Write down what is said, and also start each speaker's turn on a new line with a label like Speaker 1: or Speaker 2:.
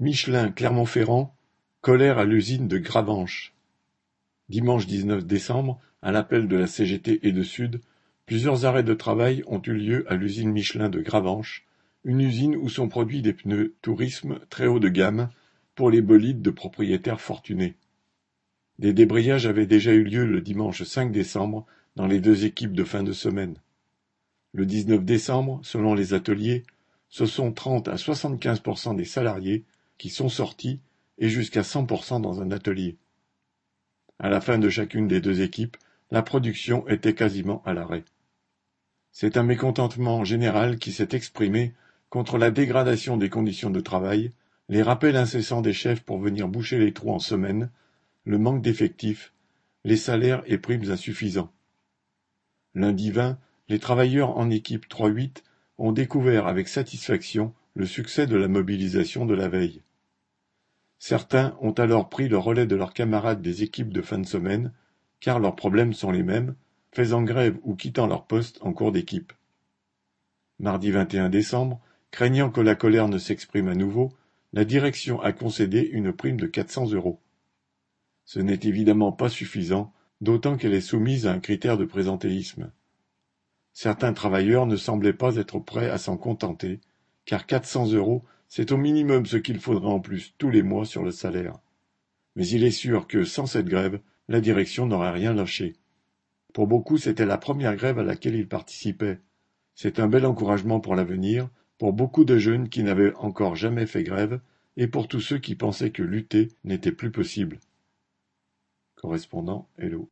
Speaker 1: Michelin Clermont-Ferrand, colère à l'usine de Gravenches. Dimanche dix-neuf décembre, à l'appel de la CGT et de Sud, plusieurs arrêts de travail ont eu lieu à l'usine Michelin de Gravenches, une usine où sont produits des pneus tourisme très haut de gamme pour les bolides de propriétaires fortunés. Des débrayages avaient déjà eu lieu le dimanche 5 décembre dans les deux équipes de fin de semaine. Le 19 décembre, selon les ateliers, ce sont 30 à 75% des salariés qui sont sortis et jusqu'à 100% dans un atelier. À la fin de chacune des deux équipes, la production était quasiment à l'arrêt. C'est un mécontentement général qui s'est exprimé contre la dégradation des conditions de travail, les rappels incessants des chefs pour venir boucher les trous en semaine, le manque d'effectifs, les salaires et primes insuffisants. Lundi 20, les travailleurs en équipe 3-8 ont découvert avec satisfaction le succès de la mobilisation de la veille. Certains ont alors pris le relais de leurs camarades des équipes de fin de semaine, car leurs problèmes sont les mêmes, faisant grève ou quittant leur poste en cours d'équipe. Mardi 21 décembre, craignant que la colère ne s'exprime à nouveau, la direction a concédé une prime de 400 euros. Ce n'est évidemment pas suffisant, d'autant qu'elle est soumise à un critère de présentéisme. Certains travailleurs ne semblaient pas être prêts à s'en contenter, car 400 euros c'est au minimum ce qu'il faudra en plus tous les mois sur le salaire. Mais il est sûr que, sans cette grève, la direction n'aurait rien lâché. Pour beaucoup, c'était la première grève à laquelle ils participaient. C'est un bel encouragement pour l'avenir, pour beaucoup de jeunes qui n'avaient encore jamais fait grève, et pour tous ceux qui pensaient que lutter n'était plus possible. Correspondant Hello.